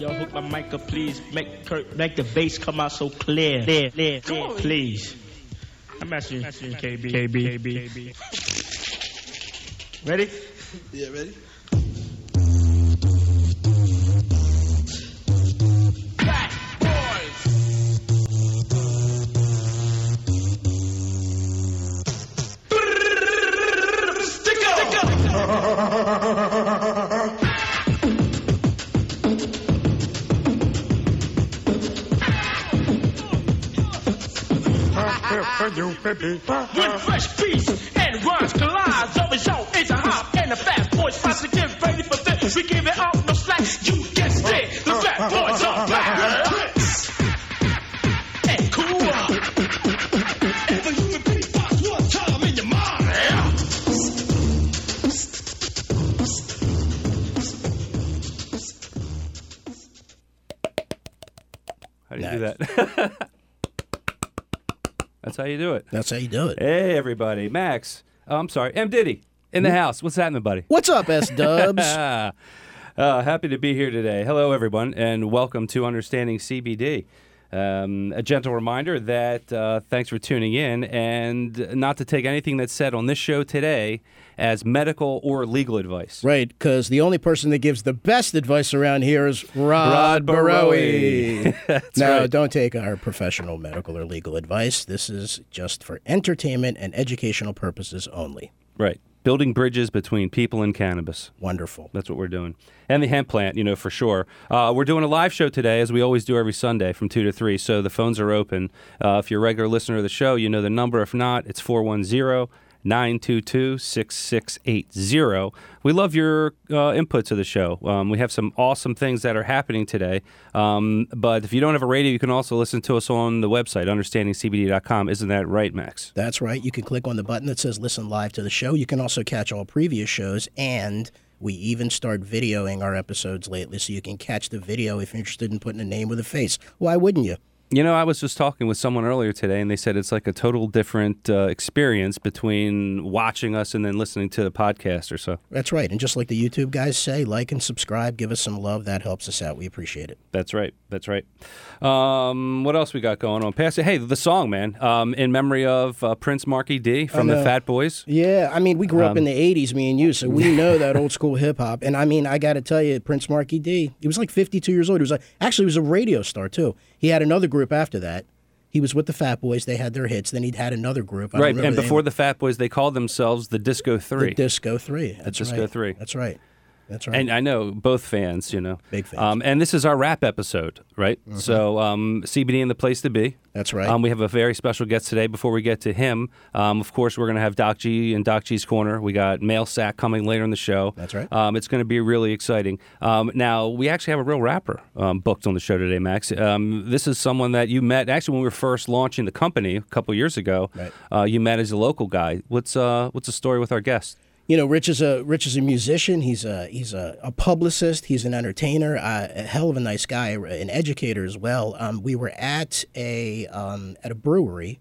Yo, hook my mic up, please. Make Kurt, make the bass come out so clear. Clear, clear, clear please. I'm asking, asking KB, KB, KB. Ready? Yeah, ready? When fresh beats and rhymes collide, the result is a hop and the fat boys finally get ready for this. We give it up, no slack. You guessed it, the fat boys are back. And cool. Ever you repeat thoughts one time in your mind? How do you do that? That's how you do it. That's how you do it. Hey, everybody. Max. Oh, I'm sorry. M. Diddy in the house. What's happening, buddy? What's up, S Dubs? Uh, happy to be here today. Hello, everyone, and welcome to Understanding CBD. Um, a gentle reminder that uh, thanks for tuning in, and not to take anything that's said on this show today as medical or legal advice. right, because the only person that gives the best advice around here is Rod, Rod Barowie. No, right. don't take our professional medical or legal advice. This is just for entertainment and educational purposes only. Right. Building bridges between people and cannabis. Wonderful. That's what we're doing. And the hemp plant, you know, for sure. Uh, we're doing a live show today, as we always do every Sunday from 2 to 3. So the phones are open. Uh, if you're a regular listener of the show, you know the number. If not, it's 410 922 6680. We love your uh, input to the show. Um, we have some awesome things that are happening today. Um, but if you don't have a radio, you can also listen to us on the website, understandingcbd.com. Isn't that right, Max? That's right. You can click on the button that says listen live to the show. You can also catch all previous shows, and we even start videoing our episodes lately, so you can catch the video if you're interested in putting a name with a face. Why wouldn't you? You know, I was just talking with someone earlier today, and they said it's like a total different uh, experience between watching us and then listening to the podcast or so. That's right. And just like the YouTube guys say, like and subscribe, give us some love. That helps us out. We appreciate it. That's right. That's right. Um, what else we got going on? Pass it. Hey, the song, man, um, in memory of uh, Prince Marky D from the. Fat Boys. Yeah, I mean, we grew up Um, in the '80s, me and you, so we know that old school hip hop. And I mean, I got to tell you, Prince Marky D, he was like 52 years old. He was like, actually, he was a radio star too. He had another group after that. He was with the Fat Boys. They had their hits. Then he'd had another group. Right, and the before name. the Fat Boys, they called themselves the Disco Three. the Disco Three. That's the Disco right. Three. That's right. That's right. And I know both fans, you know. Big fans. Mm-hmm. Um, and this is our rap episode, right? So um, CBD and the place to be. That's right. Um, we have a very special guest today. Before we get to him, um, of course, we're going to have Doc G and Doc G's Corner. We got Mail Sack coming later in the show. That's right. Um, it's going to be really exciting. Um, now, we actually have a real rapper um, booked on the show today, Max. Um, this is someone that you met actually when we were first launching the company a couple years ago. Right. Uh, you met as a local guy. What's uh, what's the story with our guest? You know, Rich is a Rich is a musician. He's a he's a, a publicist. He's an entertainer. Uh, a hell of a nice guy, an educator as well. Um, we were at a um, at a brewery,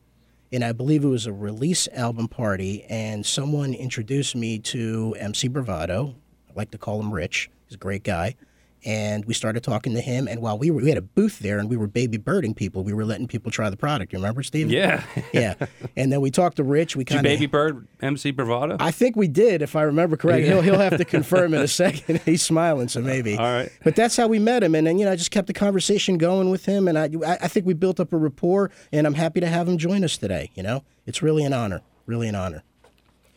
and I believe it was a release album party, and someone introduced me to MC Bravado. I like to call him Rich. He's a great guy. And we started talking to him, and while we were, we had a booth there, and we were baby birding people. We were letting people try the product. You remember, Steve? Yeah. yeah. And then we talked to Rich. We Did you kind of baby bird MC Bravado? I think we did, if I remember correct. He'll he'll have to confirm in a second. He's smiling, so maybe. All right. But that's how we met him, and then you know I just kept the conversation going with him, and I I think we built up a rapport, and I'm happy to have him join us today. You know, it's really an honor, really an honor.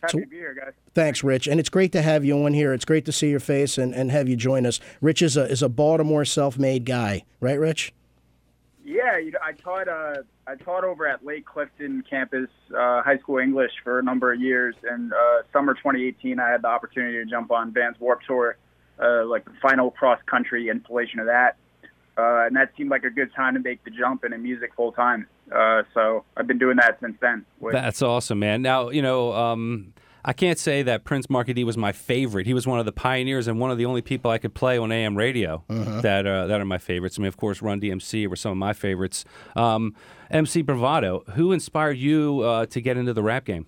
Happy to be here, guys. Thanks, Rich, and it's great to have you on here. It's great to see your face and, and have you join us. Rich is a is a Baltimore self-made guy, right, Rich? Yeah, you know, I taught uh, I taught over at Lake Clifton campus uh, high school English for a number of years, and uh, summer 2018, I had the opportunity to jump on Vans Warp Tour, uh, like the final cross country installation of that. Uh, and that seemed like a good time to make the jump into music full time. Uh, so I've been doing that since then. With, That's awesome, man. Now, you know, um, I can't say that Prince Marky D was my favorite. He was one of the pioneers and one of the only people I could play on AM radio that uh, that are my favorites. I mean, of course, Run DMC were some of my favorites. Um, MC Bravado, who inspired you uh, to get into the rap game?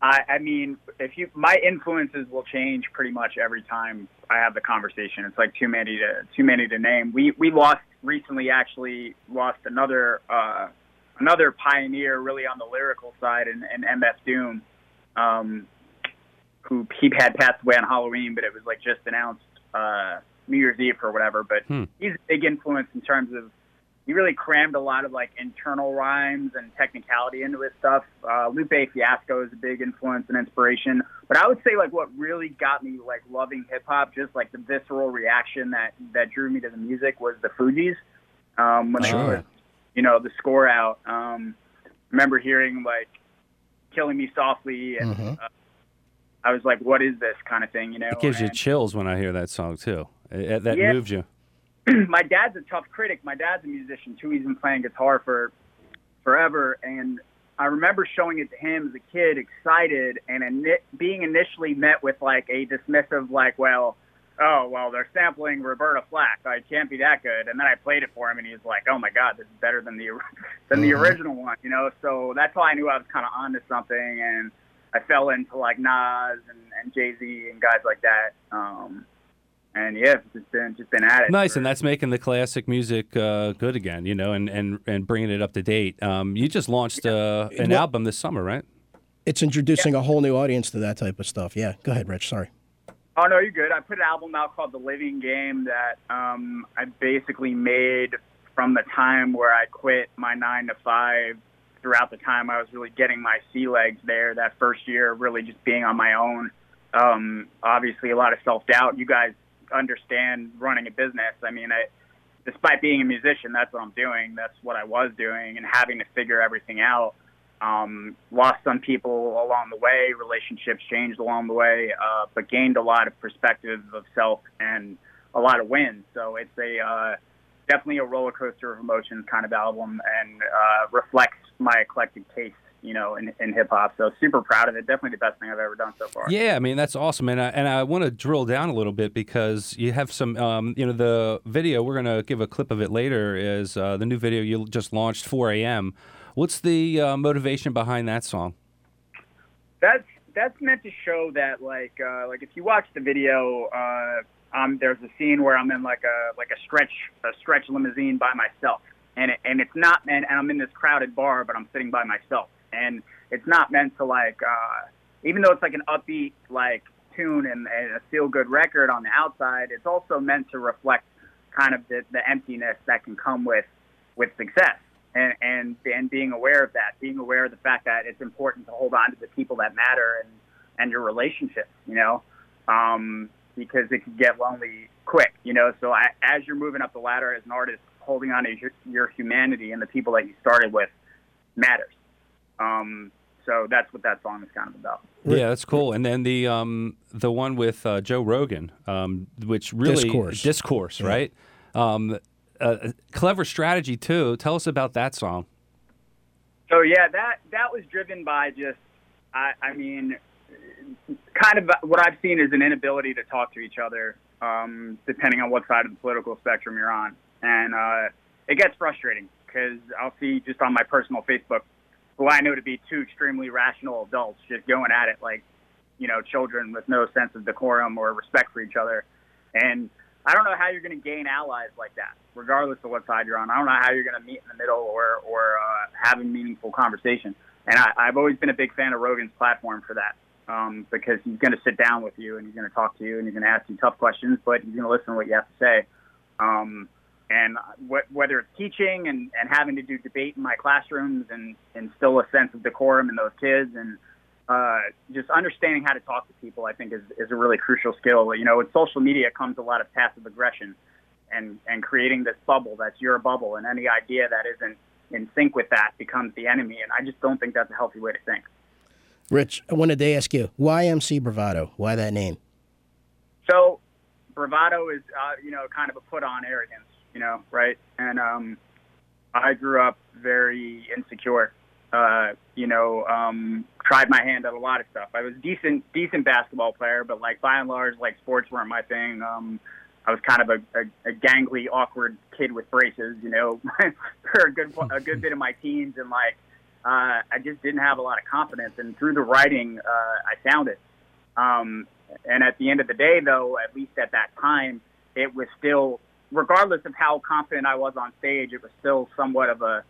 I, I mean, if you, my influences will change pretty much every time I have the conversation. It's like too many to too many to name. We we lost recently, actually lost another uh, another pioneer, really on the lyrical side, and, in MF Doom, um, who he had passed away on Halloween, but it was like just announced uh, New Year's Eve or whatever. But Hmm. he's a big influence in terms of he really crammed a lot of like internal rhymes and technicality into his stuff. Uh, Lupe Fiasco is a big influence and inspiration. But I would say like what really got me like loving hip hop, just like the visceral reaction that that drew me to the music was the Fugees. Um, when they put, you know, the score out. Um, remember hearing like "Killing Me Softly" and Mhm. uh, I was like, "What is this kind of thing?" You know, It gives you chills when I hear that song too. It, that Yeah. moved you. my dad's a tough critic. My dad's a musician too. He's been playing guitar for forever, and I remember showing it to him as a kid, excited, and ini- being initially met with like a dismissive, like, "Well, oh, well, they're sampling Roberta Flack. I can't be that good." And then I played it for him, and he was like, "Oh my God, this is better than the than the Mhm. original one," you know. So that's how I knew I was kind of onto something, and I fell into like Nas and, and Jay Z and guys like that. Um, and yeah, just been just been at it. Nice, for- and that's making the classic music uh, good again, you know, and, and, and bringing it up to date. Um, you just launched uh, an Well- album this summer, right? It's introducing a whole new audience to that type of stuff. Yeah, go ahead, Rich. Sorry. Oh no, you're good. I put an album out called The Living Game that um, I basically made from the time where I quit my nine to five. Throughout the time I was really getting my sea legs there. That first year, really just being on my own. Um, obviously, a lot of self doubt. You guys understand running a business. I mean, I, despite being a musician, that's what I'm doing. That's what I was doing, and having to figure everything out. Um, lost some people along the way. Relationships changed along the way, uh, but gained a lot of perspective of self and a lot of wins. So it's a uh, definitely a roller coaster of emotions kind of album, and uh, reflects my eclectic taste, you know, in, in hip hop. So super proud of it. Definitely the best thing I've ever done so far. Yeah, I mean that's awesome, and I, and I want to drill down a little bit because you have some, um, you know, the video we're gonna give a clip of it later is uh, the new video you just launched 4 a.m. What's the uh, motivation behind that song? that's that's meant to show that like uh, like if you watch the video, uh, um, there's a scene where I'm in like a like a stretch a stretch limousine by myself, and it, and it's not and, and I'm in this crowded bar, but I'm sitting by myself, and it's not meant to like uh, even though it's like an upbeat like tune and, and a feel good record on the outside, it's also meant to reflect kind of the, the emptiness that can come with with success and, and and being aware of that, being aware of the fact that it's important to hold on to the people that matter and and your relationships, you know, um, because it can get lonely quick, you know. So I, as you're moving up the ladder as an artist, holding on to your, your humanity and the people that you started with matters. Um, so that's what that song is kind of about. Yeah, that's cool. And then the um, the one with uh, Joe Rogan, um, which really Discourse. discourse, Yeah. right? Um, uh, clever strategy too. Tell us about that song. So yeah, that that was driven by just, I, I mean, kind of what I've seen is an inability to talk to each other, um, depending on what side of the political spectrum you're on, and uh, it gets frustrating because I'll see just on my personal Facebook, who I know to be two extremely rational adults, just going at it like, you know, children with no sense of decorum or respect for each other, and I don't know how you're going to gain allies like that, regardless of what side you're on. I don't know how you're going to meet in the middle or or uh, have a meaningful conversation. And I, I've always been a big fan of Rogan's platform for that, um, because he's going to sit down with you and he's going to talk to you and he's going to ask you tough questions, but he's going to listen to what you have to say. Um, and wh- whether it's teaching and, and having to do debate in my classrooms and instill a sense of decorum in those kids and uh, just understanding how to talk to people, I think, is, is a really crucial skill. You know, with social media comes a lot of passive aggression and, and creating this bubble that's your bubble, and any idea that isn't in sync with that becomes the enemy. And I just don't think that's a healthy way to think. Rich, I wanted to ask you why MC Bravado? Why that name? So, bravado is, uh, you know, kind of a put on arrogance, you know, right? And um, I grew up very insecure. Uh, you know, um, tried my hand at a lot of stuff. I was a decent, decent basketball player, but like by and large, like sports weren't my thing. Um, I was kind of a, a, a gangly, awkward kid with braces, you know, for a good a good bit of my teens, and like uh, I just didn't have a lot of confidence. And through the writing, uh, I found it. Um, and at the end of the day, though, at least at that time, it was still, regardless of how confident I was on stage, it was still somewhat of a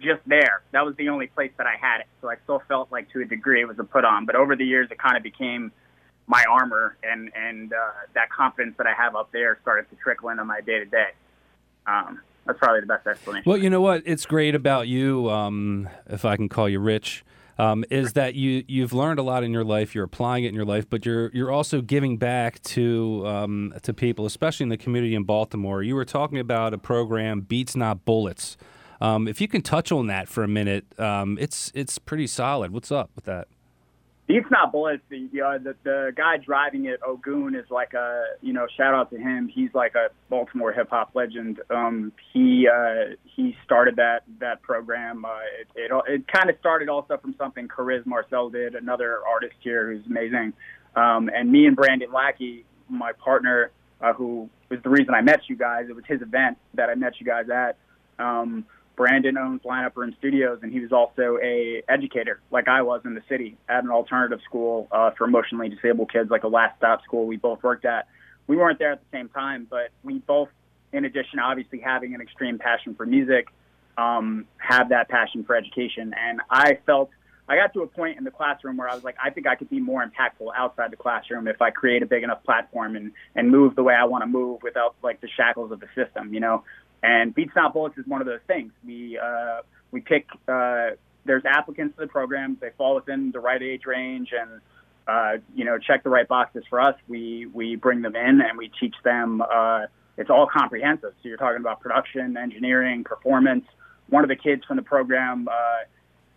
just there. That was the only place that I had it. So I still felt like to a degree it was a put on. But over the years, it kind of became my armor, and and uh, that confidence that I have up there started to trickle into my day to day. That's probably the best explanation. Well, you know what? It's great about you, um, if I can call you Rich. Um, is that you you've learned a lot in your life. You're applying it in your life, but you're you're also giving back to um, to people, especially in the community in Baltimore. You were talking about a program, Beats Not Bullets. Um, if you can touch on that for a minute, um, it's it's pretty solid. What's up with that? Beats Not Bullets, the, uh, the the guy driving it, Ogun, is like a you know shout out to him. He's like a Baltimore hip hop legend. Um, he uh, he started that that program. Uh, it it, it kind of started also from something Chariz Marcel did, another artist here who's amazing. Um, and me and Brandon Lackey, my partner, uh, who was the reason I met you guys. It was his event that I met you guys at. Um, Brandon owns Lineup Room Studios, and he was also a educator, like I was in the city, at an alternative school uh, for emotionally disabled kids, like a last stop school we both worked at. We weren't there at the same time, but we both, in addition, obviously having an extreme passion for music, um, have that passion for education. And I felt I got to a point in the classroom where I was like, I think I could be more impactful outside the classroom if I create a big enough platform and and move the way I want to move without like the shackles of the system. You know, and Beats Not Bullets is one of those things. We uh, we pick. Uh, there's applicants to the program. They fall within the right age range and uh, you know check the right boxes for us. We we bring them in and we teach them. Uh, it's all comprehensive. So you're talking about production, engineering, performance. One of the kids from the program, uh,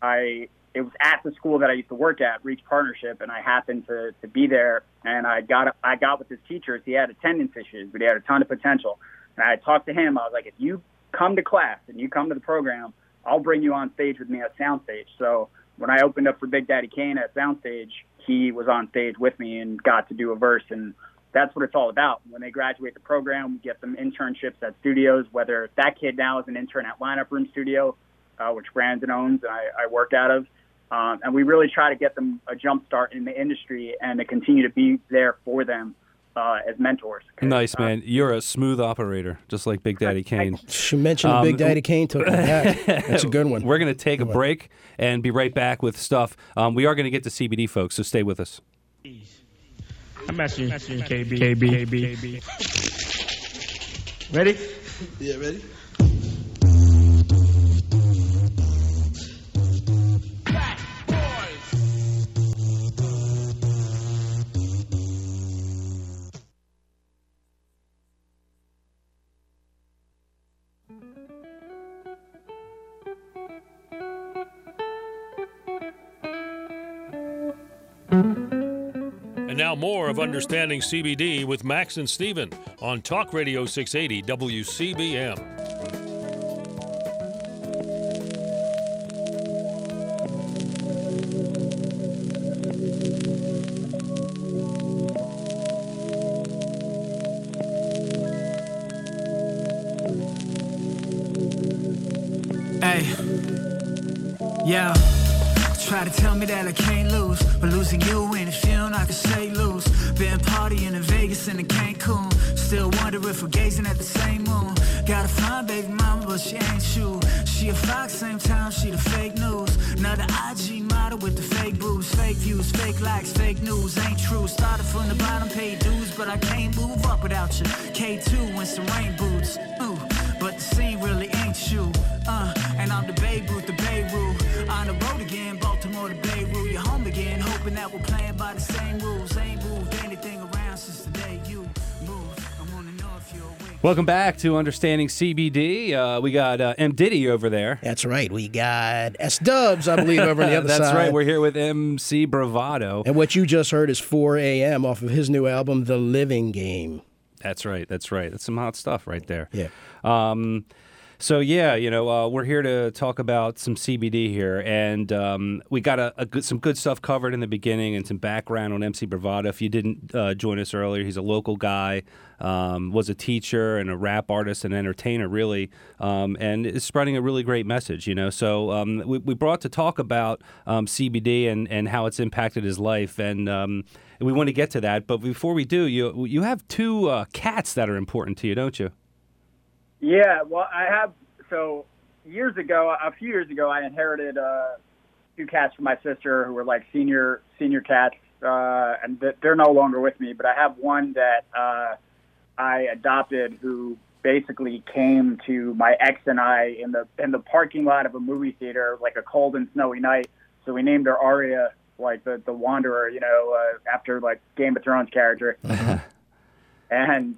I it was at the school that I used to work at, Reach Partnership, and I happened to to be there. And I got I got with his teachers. He had attendance issues, but he had a ton of potential. And I talked to him. I was like, if you come to class and you come to the program, I'll bring you on stage with me at Soundstage. So when I opened up for Big Daddy Kane at Soundstage, he was on stage with me and got to do a verse. And that's what it's all about. When they graduate the program, we get them internships at studios, whether that kid now is an intern at Lineup Room Studio, uh, which Brandon owns and I, I work out of. Um, and we really try to get them a jump start in the industry and to continue to be there for them uh, as mentors. Nice man, you're a smooth operator, just like Big Daddy Kane. She mentioned um, Big Daddy Kane took it back. That's a good one. We're going to take good a break one. and be right back with stuff. Um, we are going to get to CBD, folks, so stay with us. I'm asking, asking KB, KB, KB. Ready? Yeah, ready. And now more of Understanding CBD with Max and Steven on Talk Radio 680 WCBM. Welcome back to Understanding CBD. Uh, we got uh, M Diddy over there. That's right. We got S Dubs, I believe, over on the other That's side. right. We're here with MC Bravado. and what you just heard is 4 a.m. off of his new album, The Living Game. That's right. That's right. That's some hot stuff right there. Yeah. Um, so yeah, you know, uh, we're here to talk about some CBD here, and um, we got a, a good, some good stuff covered in the beginning and some background on MC Bravado. If you didn't uh, join us earlier, he's a local guy, um, was a teacher and a rap artist and entertainer, really, um, and is spreading a really great message. You know, so um, we, we brought to talk about um, CBD and and how it's impacted his life, and um, we want to get to that. But before we do, you you have two uh, cats that are important to you, don't you? Yeah, well, I have. So years ago, a few years ago, I inherited uh, two cats from my sister who were like senior senior cats, uh, and they're no longer with me. But I have one that uh, I adopted who basically came to my ex and I in the in the parking lot of a movie theater, like a cold and snowy night. So we named her Arya, like the the Wanderer, you know, uh, after like Game of Thrones character. and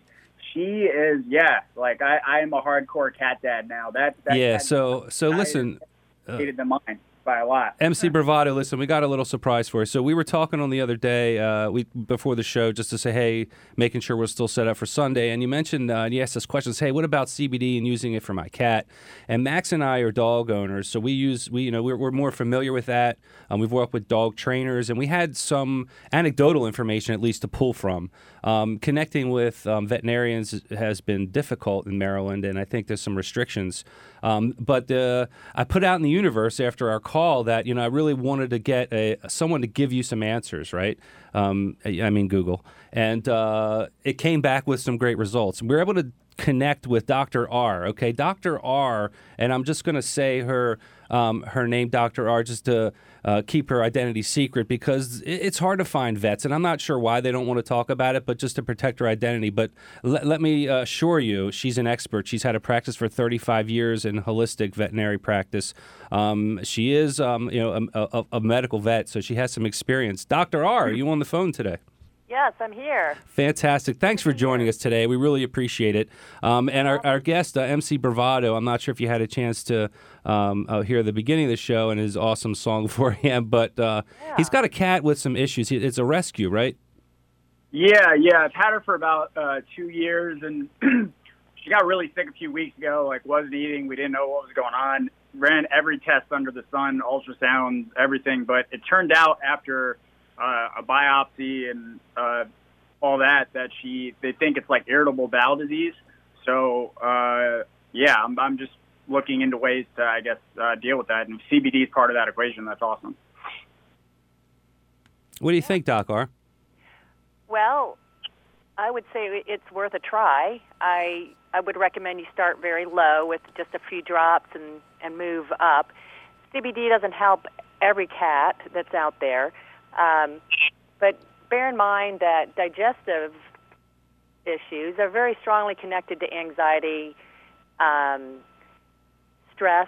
she is, yeah, like I, I am a hardcore cat dad now. That, that yeah. cat So so I- listen. Uh, mine by a lot. MC Bravado, listen, we got a little surprise for you. So we were talking on the other day, uh, we before the show, just to say, hey, making sure we're still set up for Sunday. And you mentioned, uh, and you asked us questions. Hey, what about CBD and using it for my cat? And Max and I are dog owners, so we use, we you know, we're, we're more familiar with that. Um, we've worked with dog trainers, and we had some anecdotal information at least to pull from. Um, connecting with um, veterinarians has been difficult in Maryland, and I think there's some restrictions. Um, but uh, I put out in the universe after our call that you know I really wanted to get a someone to give you some answers, right? Um, I mean Google, and uh, it came back with some great results. We were able to connect with Dr. R. Okay, Dr. R. And I'm just going to say her um, her name, Dr. R, just to uh, keep her identity secret because it's hard to find vets, and I'm not sure why they don't want to talk about it, but just to protect her identity. But let let me uh, assure you, she's an expert. She's had a practice for 35 years in holistic veterinary practice. Um, she is, um, you know, a, a, a medical vet, so she has some experience. Dr. R, are you on the phone today? Yes, I'm here. Fantastic. Thanks for joining us today. We really appreciate it. Um, and our, our guest, uh, MC Bravado, I'm not sure if you had a chance to um, uh, hear the beginning of the show and his awesome song for him, but uh, he's got a cat with some issues. It's a rescue, right? Yeah, yeah. I've had her for about uh, two years, and she got really sick a few weeks ago. Like, wasn't eating. We didn't know what was going on. Ran every test under the sun, ultrasounds, everything. But it turned out after uh, a biopsy and uh, all that that she they think it's like irritable bowel disease. So uh, yeah, I'm, I'm just looking into ways to I guess uh, deal with that. And if CBD is part of that equation. That's awesome. What do you think, Doc R? Well, I would say it's worth a try. I I would recommend you start very low with just a few drops and and move up. CBD doesn't help every cat that's out there, um, but bear in mind that digestive issues are very strongly connected to anxiety, um, stress,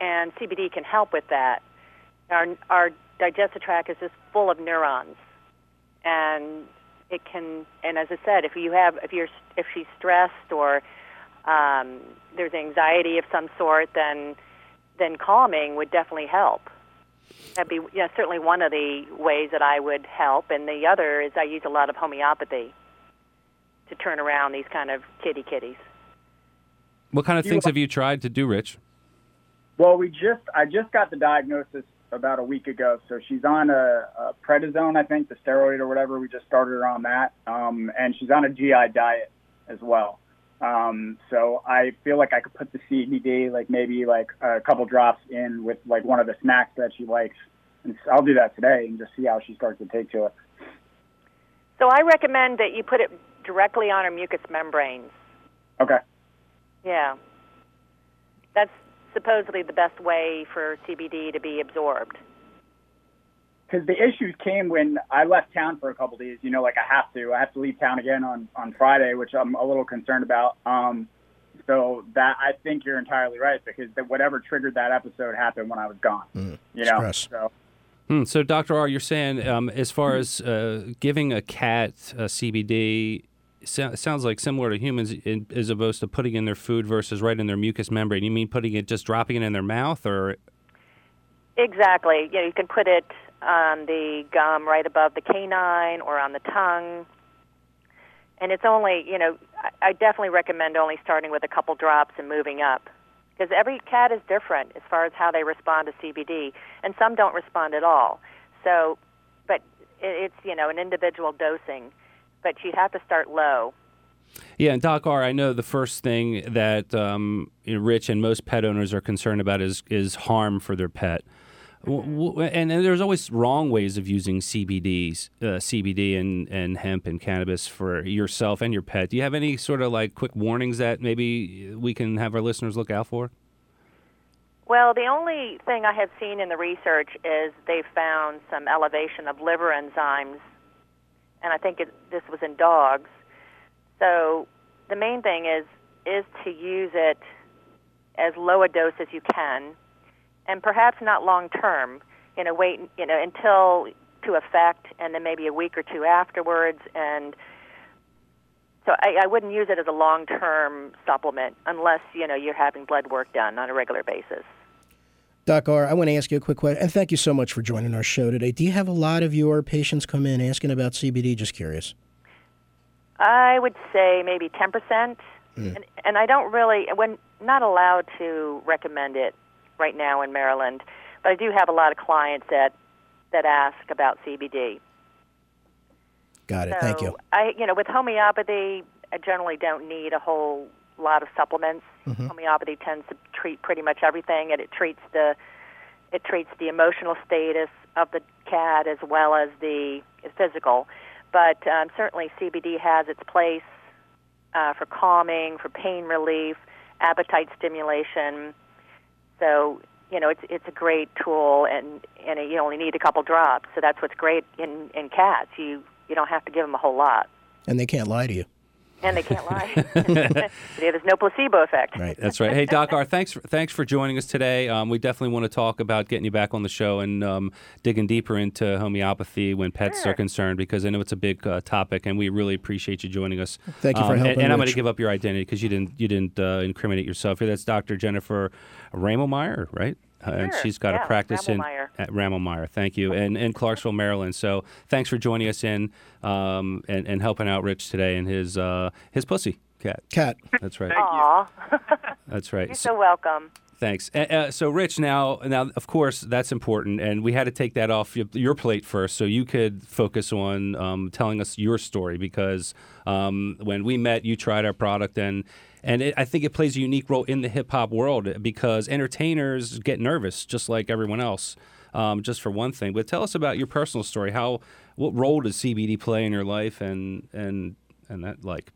and CBD can help with that. Our our digestive tract is just full of neurons, and it can. And as I said, if you have if you're if she's stressed or um, there's anxiety of some sort, then then calming would definitely help. That'd be yeah, certainly one of the ways that I would help, and the other is I use a lot of homeopathy to turn around these kind of kitty kitties. What kind of things have you tried to do, Rich? Well, we just I just got the diagnosis about a week ago. So she's on a, a prednisone, I think, the steroid or whatever. We just started her on that, um, and she's on a GI diet as well. Um, so I feel like I could put the CBD, like maybe like a couple drops in with like one of the snacks that she likes, and I'll do that today and just see how she starts to take to it. So I recommend that you put it directly on her mucous membranes. Okay. Yeah. That's supposedly the best way for CBD to be absorbed. Because the issues came when I left town for a couple days. You know, like I have to. I have to leave town again on on Friday, which I'm a little concerned about. Um, so that I think you're entirely right because that whatever triggered that episode happened when I was gone. you know, stress. so Hmm, so, Dr. R, you're saying um, as far as uh, giving a cat uh, CBD, so, sounds like similar to humans in, as opposed to putting in their food versus right in their mucous membrane. You mean putting it, just dropping it in their mouth, or Exactly. Yeah, you can put it on the gum right above the canine or on the tongue. and it's only you know I, definitely recommend only starting with a couple drops and moving up because every cat is different as far as how they respond to CBD, and some don't respond at all. So, but it's you know an individual dosing, but you have to start low. Yeah, and Doc R, I know the first thing that um, Rich and most pet owners are concerned about is is harm for their pet. And, and there's always wrong ways of using CBDs, uh, CBD and, and hemp and cannabis for yourself and your pet. Do you have any sort of like quick warnings that maybe we can have our listeners look out for? Well, the only thing I have seen in the research is they found some elevation of liver enzymes, and I think it, this was in dogs. So the main thing is is to use it as low a dose as you can, and perhaps not long term. You know, wait you know until to effect, and then maybe a week or two afterwards. And so I, I wouldn't use it as a long term supplement unless you know you're having blood work done on a regular basis. Doc R, I want to ask you a quick question, and thank you so much for joining our show today. Do you have a lot of your patients come in asking about CBD? Just curious. I would say maybe 10%. Hmm. And, and I don't really, when not allowed to recommend it right now in Maryland, but I do have a lot of clients that that ask about CBD. Got it. So Thank you. I, you know, with homeopathy, I generally don't need a whole lot of supplements. Mm-hmm. Homeopathy tends to treat pretty much everything, and it treats the it treats the emotional status of the cat as well as the physical. But um, certainly, CBD has its place uh, for calming, for pain relief, appetite stimulation. So you know, it's it's a great tool, and and you only need a couple drops. So that's what's great in in cats. You you don't have to give them a whole lot, And they can't lie to you. And they can't lie. There's no placebo effect. Right. That's right. Hey, Doc R, thanks for, thanks for joining us today. Um, we definitely want to talk about getting you back on the show and um, digging deeper into homeopathy when pets Sure. are concerned because I know it's a big uh, topic and we really appreciate you joining us. Thank you for Um, and- helping And, I'm going to give up your identity because you didn't you didn't uh, incriminate yourself here. That's Dr. Jennifer Ramelmeyer, right? Uh, and she's got Yeah, a practice in Ramelmeyer. at Ramelmeyer. Thank you, and in Clarksville, Maryland. So thanks for joining us in um, and, and helping out Rich today and his uh, his pussy cat. Cat. That's right. Aw, That's right. you're So- so welcome. Thanks. Uh, uh, so, Rich, now, now, of course, that's important, and we had to take that off your, your plate first, so you could focus on um, telling us your story. Because um, when we met, you tried our product, and and it, I think it plays a unique role in the hip hop world because entertainers get nervous, just like everyone else. Um, just for one thing, but tell us about your personal story. How, what role does CBD play in your life, and and and that like?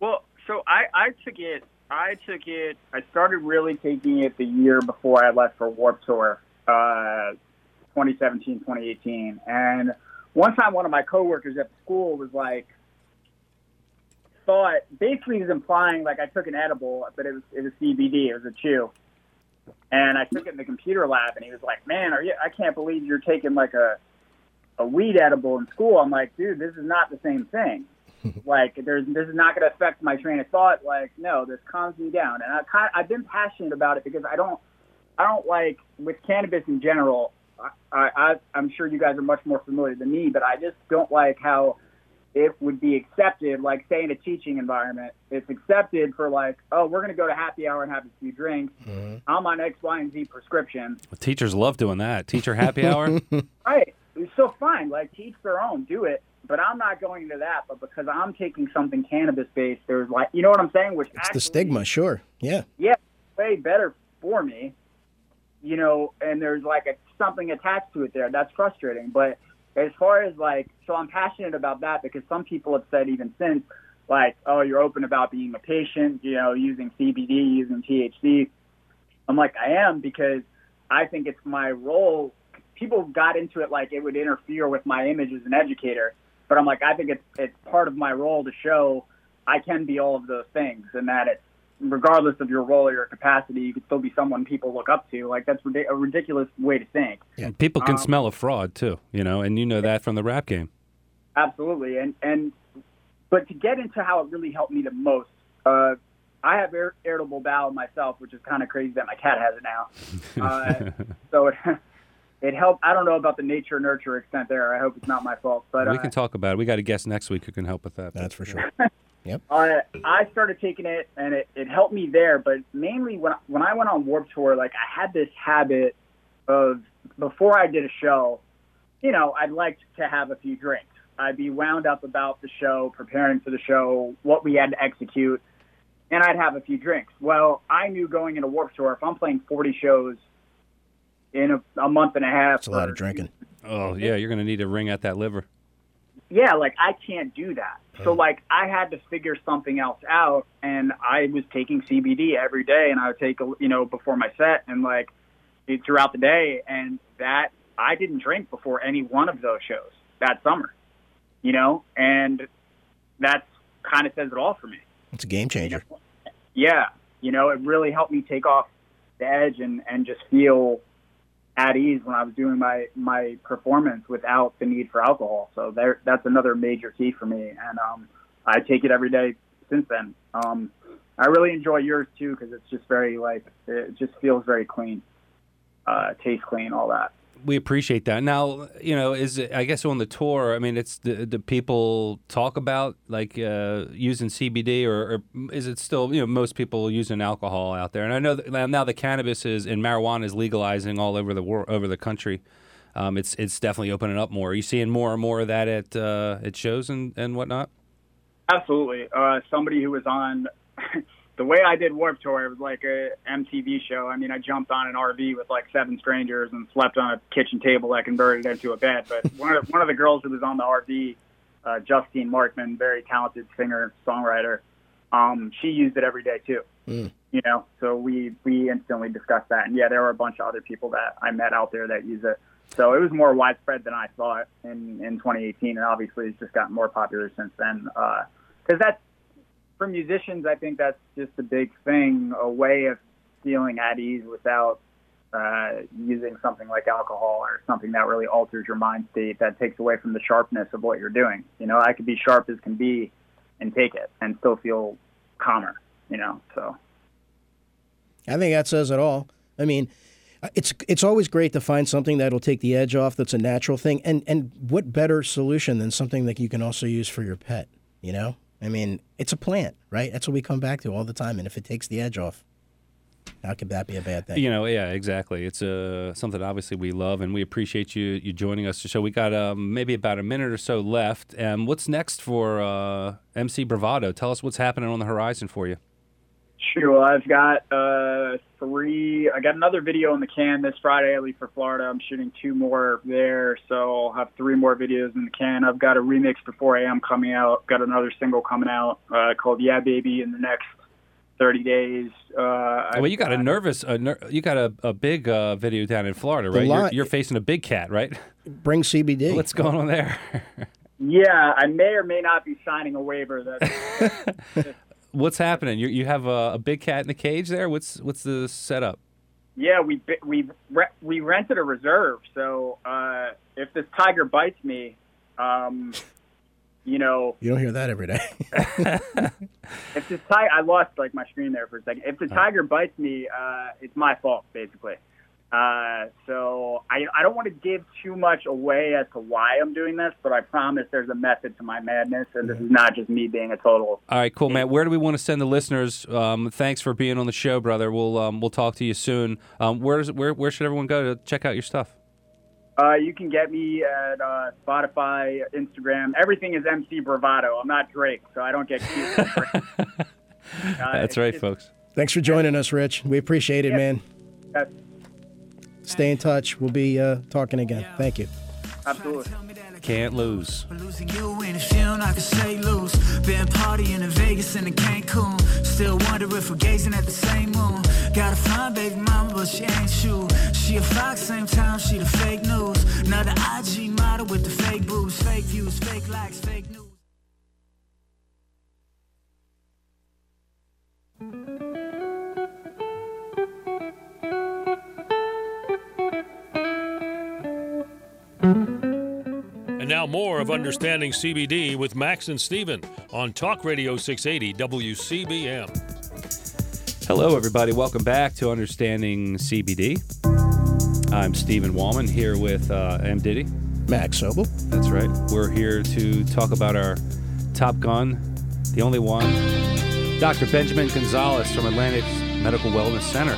Well, so I, I took it. I took it. I started really taking it the year before I left for Warp Tour, uh, 2017, 2018. And one time, one of my coworkers at the school was like, thought basically was implying like I took an edible, but it was it was CBD. It was a chew. And I took it in the computer lab, and he was like, "Man, are you? I can't believe you're taking like a a weed edible in school." I'm like, "Dude, this is not the same thing." like there's this is not going to affect my train of thought like no this calms me down and i kind i've been passionate about it because i don't i don't like with cannabis in general I, I i'm sure you guys are much more familiar than me but i just don't like how it would be accepted like say in a teaching environment it's accepted for like oh we're going to go to happy hour and have a few drinks i'm on x y and z prescription Teachers love doing that. Teacher happy hour. Right. It's so fine. Like teach their own. Do it. But I'm not going to that. But because I'm taking something cannabis based, there's like you know what I'm saying? Which It's actually, the stigma, sure. Yeah. Yeah, way better for me. You know, and there's like a something attached to it there. That's frustrating. But as far as like, so I'm passionate about that because some people have said even since, like, oh, you're open about being a patient. You know, using CBD, using THC. I'm like, I am because I think it's my role. People got into it like it would interfere with my image as an educator, but I'm like, I think it's it's part of my role to show I can be all of those things, and that it's regardless of your role or your capacity, you could still be someone people look up to. Like that's a ridiculous way to think. People can Um, smell a fraud too, you know, and you know that from the rap game. Absolutely, and and but to get into how it really helped me the most, uh, I have ir- irritable bowel myself, which is kind of crazy that my cat has it now. Uh, so it, it helped. I don't know about the nature nurture extent there. I hope it's not my fault, but we uh, can talk about it. We got a guest next week who can help with that. That's for sure. uh, I started taking it, and it, it helped me there. But mainly when when I went on Warp Tour, like I had this habit of before I did a show, you know, I'd like to have a few drinks. I'd be wound up about the show, preparing for the show, what we had to execute, and I'd have a few drinks. Well, I knew going into Warp Tour, if I'm playing 40 shows in a, a month and a half, It's a lot of drinking. Oh yeah, you're going to need to wring out that liver. Yeah, like I can't do that. So like I had to figure something else out, and I was taking CBD every day, and I would take a you know before my set and like eh, throughout the day, and that I didn't drink before any one of those shows that summer, you know, and that's kind of says it all for me. It's a game changer. Yeah, you know, it really helped me take off the edge and and just feel at ease when I was doing my my performance without the need for alcohol. So there, that's another major key for me, and um, I take it every day since then. Um, I really enjoy yours too because it's just very like it just feels very clean, uh, tastes clean, all that. We appreciate that. Now, you know, is I guess on the tour, I mean, it's the the people talk about like uh, using CBD, or, or is it still you know most people using alcohol out there? And I know that now- now the cannabis is and marijuana is legalizing all over the world, over the country. Um, it's it's definitely opening up more. Are you seeing more and more of that at uh, at shows and, and whatnot? Absolutely. Uh, somebody who was on the way I did Warp Tour, it was like a MTV show. I mean, I jumped on an RV with like seven strangers and slept on a kitchen table that converted into a bed. But one of the, one of the girls who was on the RV, uh, Justine Markman, very talented singer songwriter, um, she used it every day too. Mm. You know, so we we instantly discussed that. And yeah, there were a bunch of other people that I met out there that use it. So it was more widespread than I thought in in 2018, and obviously it's just gotten more popular since then. Because that's for musicians, I think that's just a big thing, a way of feeling at ease without uh, using something like alcohol or something that really alters your mind state that takes away from the sharpness of what you're doing. You know, I could be sharp as can be and take it and still feel calmer. You know, so I think that says it all. I mean, it's it's always great to find something that'll take the edge off. That's a natural thing, and and what better solution than something that you can also use for your pet? You know, I mean, it's a plant, right? That's what we come back to all the time. And if it takes the edge off, how could that be a bad thing? You know, yeah, exactly. It's uh, something obviously we love, and we appreciate you you joining us So. We got um, maybe about a minute or so left. And what's next for uh, MC Bravado? Tell us what's happening on the horizon for you. Sure. Well, I've got uh, three. I got another video in the can this Friday. I leave for Florida. I'm shooting two more there, so I'll have three more videos in the can. I've got a remix 4 a.m. coming out. Got another single coming out uh, called "Yeah Baby" in the next 30 days. Uh, well, you got a nervous, a ner- you got a, a big uh, video down in Florida, The right? You're, you're facing a big cat, right? Bring CBD. What's going on there? Yeah, I may or may not be signing a waiver. That what's happening? You you have a, a big cat in the cage there. What's what's the setup? yeah, we we we rented a reserve. So uh, if this tiger bites me, um, you know, You don't hear that every day. if this tiger, I lost like my screen there for a second. If the tiger bites me, uh, it's my fault basically. Uh, so I I don't want to give too much away as to why I'm doing this, but I promise there's a method to my madness, and this is not just me being a total All right, cool, Matt. Where do we want to send the listeners? Um, thanks for being on the show, brother. We'll um, we'll talk to you soon. Um, where's where where should everyone go to check out your stuff? Uh, you can get me at uh, Spotify, Instagram. Everything is MC Bravado. I'm not Drake, so I don't get cute. uh, That's right, folks. Thanks for joining us, Rich. We appreciate it, Yeah. man. that's- Stay in touch. We'll be uh, talking again. Thank you. Absolutely. Can't lose. Losing you ain't a feeling I can say lose. Been partying in Vegas and in Cancun. Still wonder if we're gazing at the same moon. Got a fine baby mama, but she ain't you. She a fox, same time she the fake news. Another IG model with the fake boobs, fake views, fake likes, fake news. And now more of Understanding CBD with Max and Steven on Talk Radio 680 WCBM. Hello, everybody. Welcome back to Understanding CBD. I'm Stephen Wallman here with uh, M. Diddy. Max Sobel. That's right. We're here to talk about our Top Gun, the only one, Dr. Benjamin Gonzalez from Atlantic Medical Wellness Center.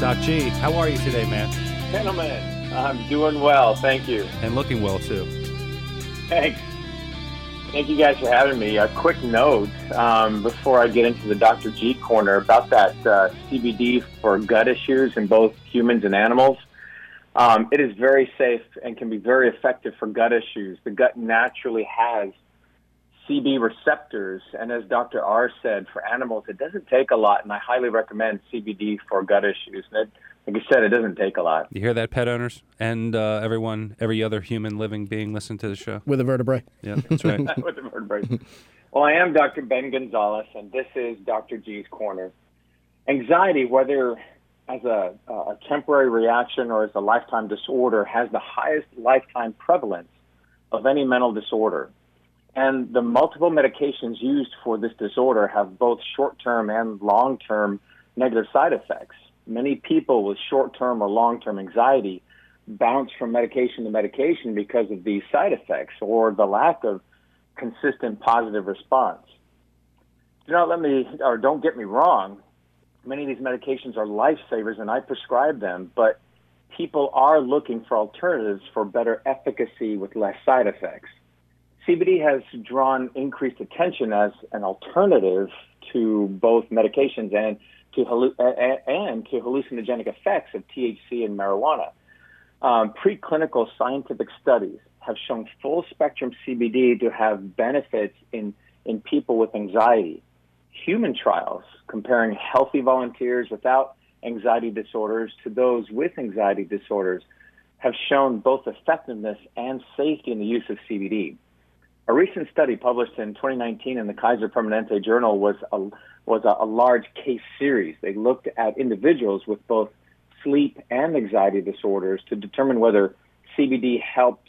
Doc G, how are you today, man? Gentlemen, I'm doing well. Thank you. And looking well, too. Thanks. Thank you guys for having me. A quick note um, before I get into the Dr. G corner about that uh, CBD for gut issues in both humans and animals. Um, it is very safe and can be very effective for gut issues. The gut naturally has CB receptors, and as Dr. R said, for animals, it doesn't take a lot, and I highly recommend CBD for gut issues. And it, like I said, it doesn't take a lot. You hear that, pet owners? And uh, everyone, every other human living being listen to the show. With a vertebrae. Yeah, that's right. With the vertebrae. well, I am Dr. Ben Gonzalez, and this is Dr. G's Corner. Anxiety, whether as a, a temporary reaction or as a lifetime disorder, has the highest lifetime prevalence of any mental disorder. And the multiple medications used for this disorder have both short term and long term negative side effects. Many people with short term or long term anxiety bounce from medication to medication because of these side effects or the lack of consistent positive response. Do not let me, or don't get me wrong, many of these medications are lifesavers and I prescribe them, but people are looking for alternatives for better efficacy with less side effects. CBD has drawn increased attention as an alternative to both medications and to and to hallucinogenic effects of THC and marijuana. Um, preclinical scientific studies have shown full spectrum CBD to have benefits in in people with anxiety. Human trials comparing healthy volunteers without anxiety disorders to those with anxiety disorders have shown both effectiveness and safety in the use of CBD. A recent study published in 2019 in the Kaiser Permanente Journal was a, was a, a large case series. They looked at individuals with both sleep and anxiety disorders to determine whether CBD helped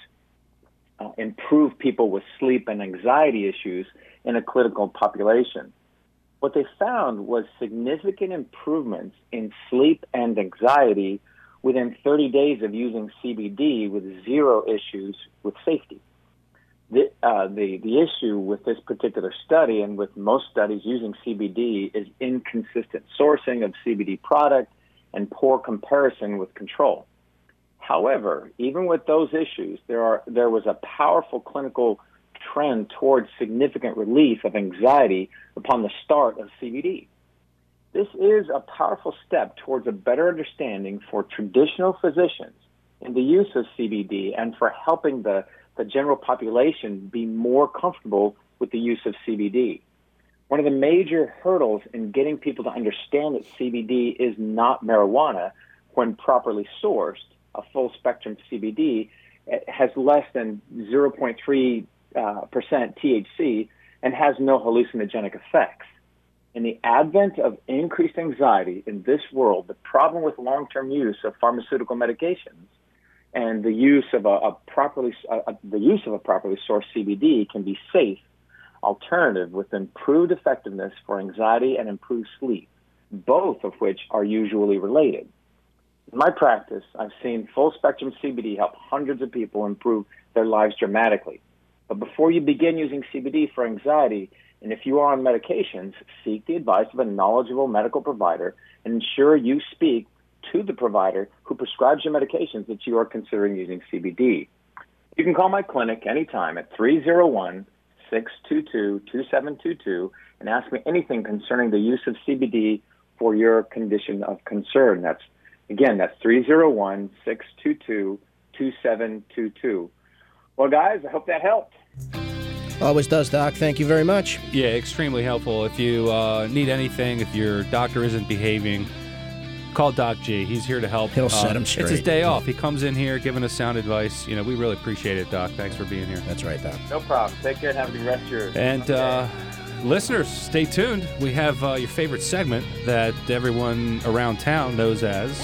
uh, improve people with sleep and anxiety issues in a clinical population. What they found was significant improvements in sleep and anxiety within 30 days of using CBD with zero issues with safety the, uh, the the issue with this particular study and with most studies using CBD is inconsistent sourcing of CBD product and poor comparison with control. However, even with those issues, there are there was a powerful clinical trend towards significant relief of anxiety upon the start of CBD. This is a powerful step towards a better understanding for traditional physicians in the use of CBD and for helping the the general population be more comfortable with the use of CBD. One of the major hurdles in getting people to understand that CBD is not marijuana when properly sourced, a full spectrum CBD has less than 0.3 uh, percent THC and has no hallucinogenic effects. In the advent of increased anxiety in this world, the problem with long term use of pharmaceutical medications and the use of a, a properly a, the use of a properly sourced CBD can be safe alternative with improved effectiveness for anxiety and improved sleep, both of which are usually related. In my practice, I've seen full spectrum CBD help hundreds of people improve their lives dramatically. But before you begin using CBD for anxiety, and if you are on medications, seek the advice of a knowledgeable medical provider and ensure you speak to the provider who prescribes your medications that you are considering using CBD. You can call my clinic anytime at 301 622 2722 and ask me anything concerning the use of CBD for your condition of concern. That's again, that's 301 622 2722. Well, guys, I hope that helped. Always does, Doc. Thank you very much. Yeah, extremely helpful. If you uh, need anything, if your doctor isn't behaving, Call Doc G. He's here to help. He'll set him straight. It's his day off. He comes in here giving us sound advice. You know, we really appreciate it, Doc. Thanks for being here. That's right, Doc. No problem. Take care and have a good rest of your. And uh, listeners, stay tuned. We have uh, your favorite segment that everyone around town knows as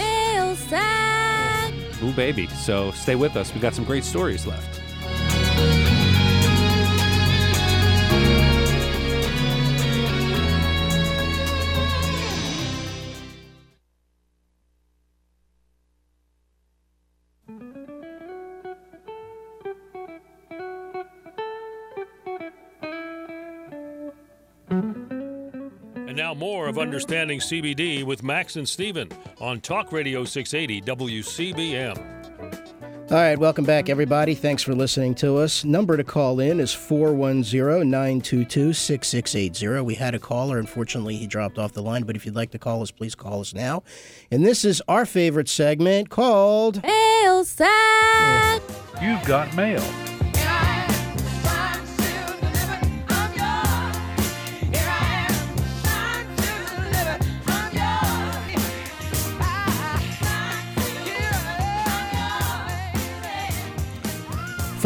Ooh Baby. So stay with us. We've got some great stories left. Now more of Understanding CBD with Max and Steven on Talk Radio 680 WCBM. All right, welcome back, everybody. Thanks for listening to us. Number to call in is 410 922 6680. We had a caller. Unfortunately, he dropped off the line, but if you'd like to call us, please call us now. And this is our favorite segment called Mail sack. You've got mail.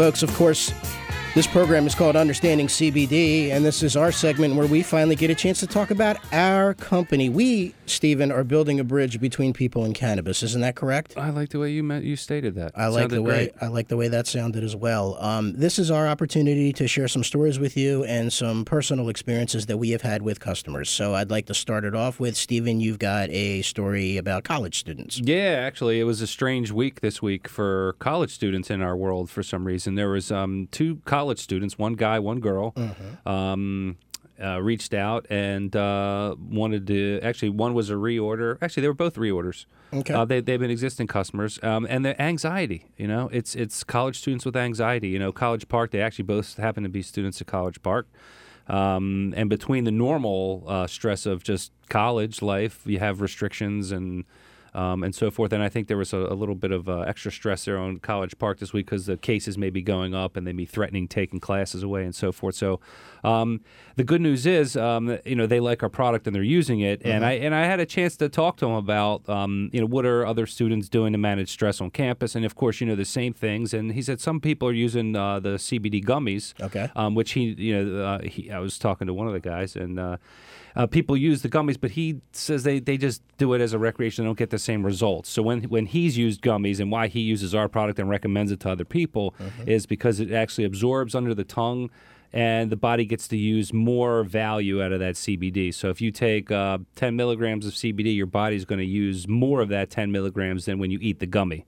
Folks, of course, this program is called Understanding CBD, and this is our segment where we finally get a chance to talk about our company. We, Stephen, are building a bridge between people and cannabis. Isn't that correct? I like the way you meant, you stated that. I like the way great. I like the way that sounded as well. Um, this is our opportunity to share some stories with you and some personal experiences that we have had with customers. So I'd like to start it off with Stephen. You've got a story about college students. Yeah, actually, it was a strange week this week for college students in our world. For some reason, there was um, two college students, one guy, one girl, um, uh, reached out and uh, wanted to. Actually, one was a reorder. Actually, they were both reorders. Okay. Uh, they they've been existing customers, um, and the anxiety. You know, it's it's college students with anxiety. You know, College Park. They actually both happen to be students at College Park. Um, and between the normal uh, stress of just college life, you have restrictions and um, and so forth. And I think there was a, a little bit of uh, extra stress there on College Park this week because the cases may be going up and they may be threatening taking classes away and so forth. So um, the good news is, um, you know, they like our product and they're using it. And I and I had a chance to talk to them about, um, you know, what are other students doing to manage stress on campus? And of course, you know, the same things. And he said some people are using uh, the CBD gummies, Okay. um, which he, you know, uh, he, I was talking to one of the guys and. Uh, people use the gummies, but he says they, they just do it as a recreation. They don't get the same results. So when when he's used gummies and why he uses our product and recommends it to other people is because it actually absorbs under the tongue, and the body gets to use more value out of that CBD. So if you take uh, 10 milligrams of CBD, your body's going to use more of that 10 milligrams than when you eat the gummy.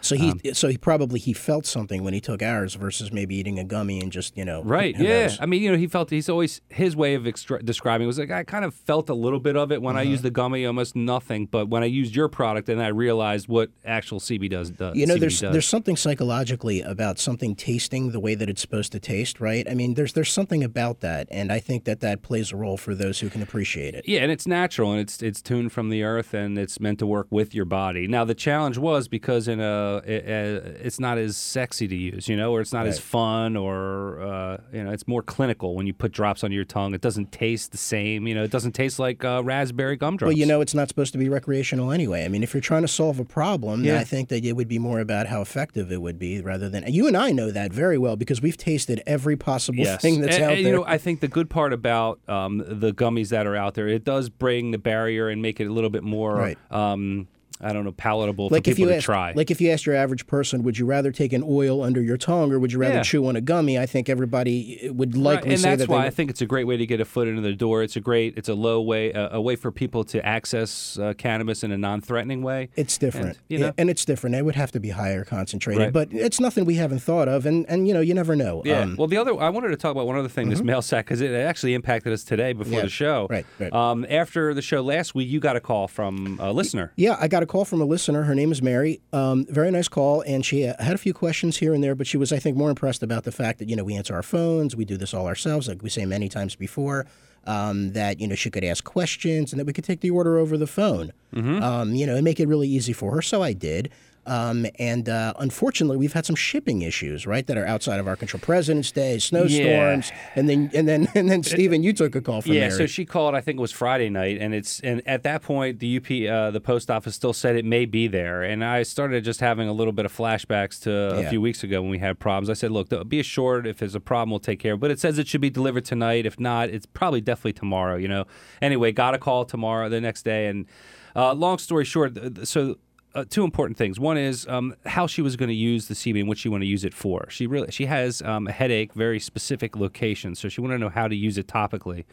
So he Um, so he probably he felt something when he took ours versus maybe eating a gummy and just you know Right. Yeah. knows? I mean, you know, he felt he's always his way of extra- describing it was like I kind of felt a little bit of it when I Uh-huh. used the gummy, almost nothing. But when I used your product, and I realized what actual CB does. does You know, CBD there's does. there's something psychologically about something tasting the way that it's supposed to taste, right? I mean, there's there's something about that, and I think that that plays a role for those who can appreciate it. Yeah, and it's natural and it's it's tuned from the earth and it's meant to work with your body. Now the challenge was because in a, a, it's not as sexy to use, you know, or it's not as fun or uh, you know, it's more clinical when you put drops on your tongue. It doesn't taste the same, you know, it doesn't taste like uh, raspberry gumdrops. Well, you know, it's not supposed to be recreational anyway. I mean, if you're trying to solve a problem, then Yeah. I think that it would be more about how effective it would be rather than. You and I know that very well because we've tasted every possible yes. thing that's and, out and, there. You know, I think the good part about um, the gummies that are out there, it does bring the barrier and make it a little bit more, Right. um, I don't know, palatable like for if people you to asked, try. like if you asked your average person, would you rather take an oil under your tongue or would you rather Yeah. chew on a gummy? I think everybody would Right, likely and say that's that why I think it's a great way to get a foot into the door. It's a great, it's a low way, uh, a way for people to access uh, cannabis in a non-threatening way. It's different, And, you Yeah, know, and it's different. It would have to be higher concentrated, Right. but it's nothing we haven't thought of, and and you know you never know. yeah. Um, well, the other, I wanted to talk about one other thing, this mail sack, because it actually impacted us today before Yeah, the show. right, right. Um, after the show last week, you got a call from a listener. Yeah, I got a call from a listener. Her name is Mary. Um, very nice call, and she uh, had a few questions here and there, but she was, I think, more impressed about the fact that you know we answer our phones, we do this all ourselves, like we say many times before. Um, that you know she could ask questions and that we could take the order over the phone. Um, you know, and make it really easy for her. So I did. Um, and uh, unfortunately, we've had some shipping issues, right, that are outside of our control. President's Day, snowstorms, and then and then and then Stephen, you took a call from Yeah, Mary. so she called. I think it was Friday night, and it's and at that point the UP, uh, the post office still said it may be there, and I started just having a little bit of flashbacks to a Yeah. few weeks ago when we had problems. I said, look, be assured if there's a problem, we'll take care. of it. But it says it should be delivered tonight. If not, it's probably definitely tomorrow. You know. Anyway, got a call tomorrow, the next day, and uh, long story short, so uh, two important things. One is um, how she was going to use the CBD and what she want to use it for. She really she has um, a headache, very specific location, so she wanted to know how to use it topically,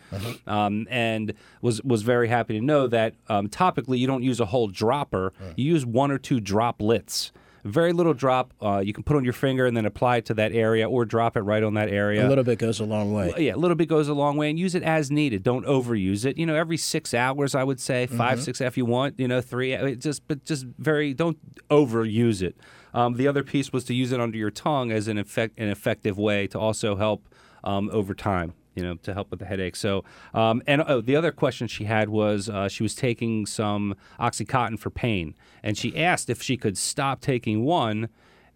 um, and was was very happy to know that um, topically you don't use a whole dropper, you use one or two droplets. Very little drop. Uh, you can put on your finger and then apply it to that area, or drop it right on that area. A little bit goes a long way. Yeah, a little bit goes a long way, and use it as needed. Don't overuse it. You know, every six hours, I would say 5 Mm-hmm. six if you want. You know, three. Just, but just very. Don't overuse it. Um, the other piece was to use it under your tongue as an effect, an effective way to also help um, over time. You know, to help with the headache. So, um, and oh, the other question she had was uh, she was taking some OxyContin for pain, and she asked if she could stop taking one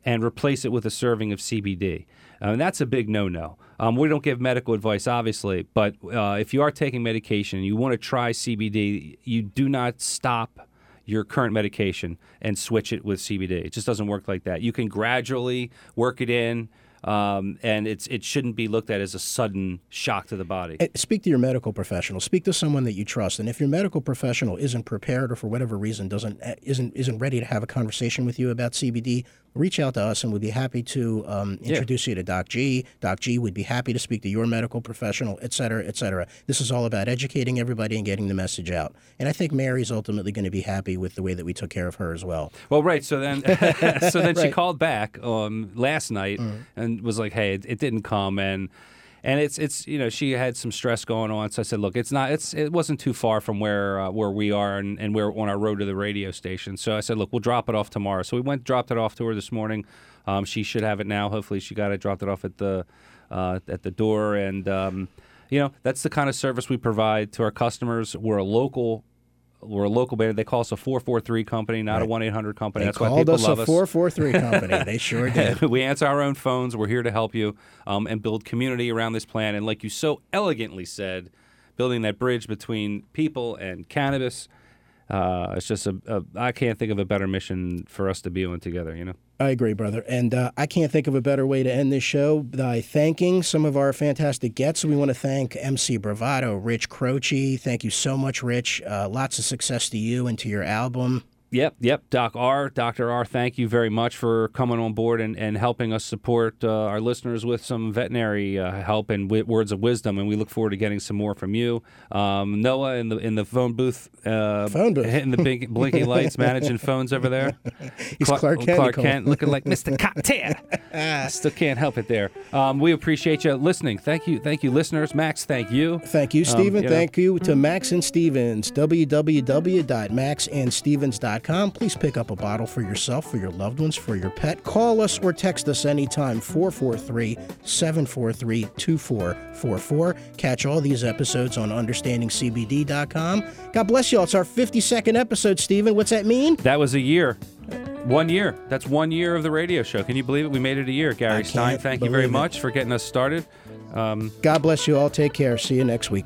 and replace it with a serving of CBD. Uh, and that's a big no no. Um, we don't give medical advice, obviously, but uh, if you are taking medication and you want to try CBD, you do not stop your current medication and switch it with CBD. It just doesn't work like that. You can gradually work it in. Um, and it's it shouldn't be looked at as a sudden shock to the body. Eh, Speak to your medical professional. Speak to someone that you trust. And if your medical professional isn't prepared or for whatever reason doesn't eh, isn't isn't ready to have a conversation with you about CBD, reach out to us and we'd be happy to um, introduce you to Doc G. Doc G we'd be happy to speak to your medical professional, et cetera, et cetera. This is all about educating everybody and getting the message out. And I think Mary's ultimately going to be happy with the way that we took care of her as well. Well, right. So then, so then she called back um, last night and was like, "Hey, it, it didn't come," and and it's it's you know she had some stress going on. So I said, "Look, it's not it's it wasn't too far from where uh, where we are, and, and we're on our road to the radio station." So I said, "Look, we'll drop it off tomorrow." So we went dropped it off to her this morning. Um, she should have it now. Hopefully, she got it dropped it off at the uh, at the door, and um, you know that's the kind of service we provide to our customers. We're a local. We're a local band. They call us a 443 company, not a 1 800 company. They That's why called people us love a us. 443 company. they sure did. we answer our own phones. We're here to help you um, and build community around this plan. And like you so elegantly said, building that bridge between people and cannabis. Uh, it's just a, a. I can't think of a better mission for us to be on together. You know. I agree, brother. And uh, I can't think of a better way to end this show by thanking some of our fantastic guests. We want to thank MC Bravado, Rich Croce. Thank you so much, Rich. Uh, lots of success to you and to your album. Yep, yep. Doc R, Dr. R, thank you very much for coming on board and, and helping us support uh, our listeners with some veterinary uh, help and wi- words of wisdom. And we look forward to getting some more from you. Um, Noah in the in the phone booth, uh, Phone booth. hitting the big blinking lights, managing phones over there. He's Clark Kent, Clark Kent, looking like Mr. Cocktail. Still can't help it there. Um, we appreciate you listening. Thank you, thank you, listeners. Max, thank you. Thank you, Stephen. you know. Thank you to Max and Stevens. www.maxandstevens.com. Please pick up a bottle for yourself, for your loved ones, for your pet. Call us or text us anytime 443 743 2444. Catch all these episodes on understandingcbd.com. God bless you all. It's our 52nd episode, Stephen. What's that mean? That was a year. One year. That's one year of the radio show. Can you believe it? We made it a year. Gary Stein, thank you very it. much for getting us started. Um, God bless you all. Take care. See you next week.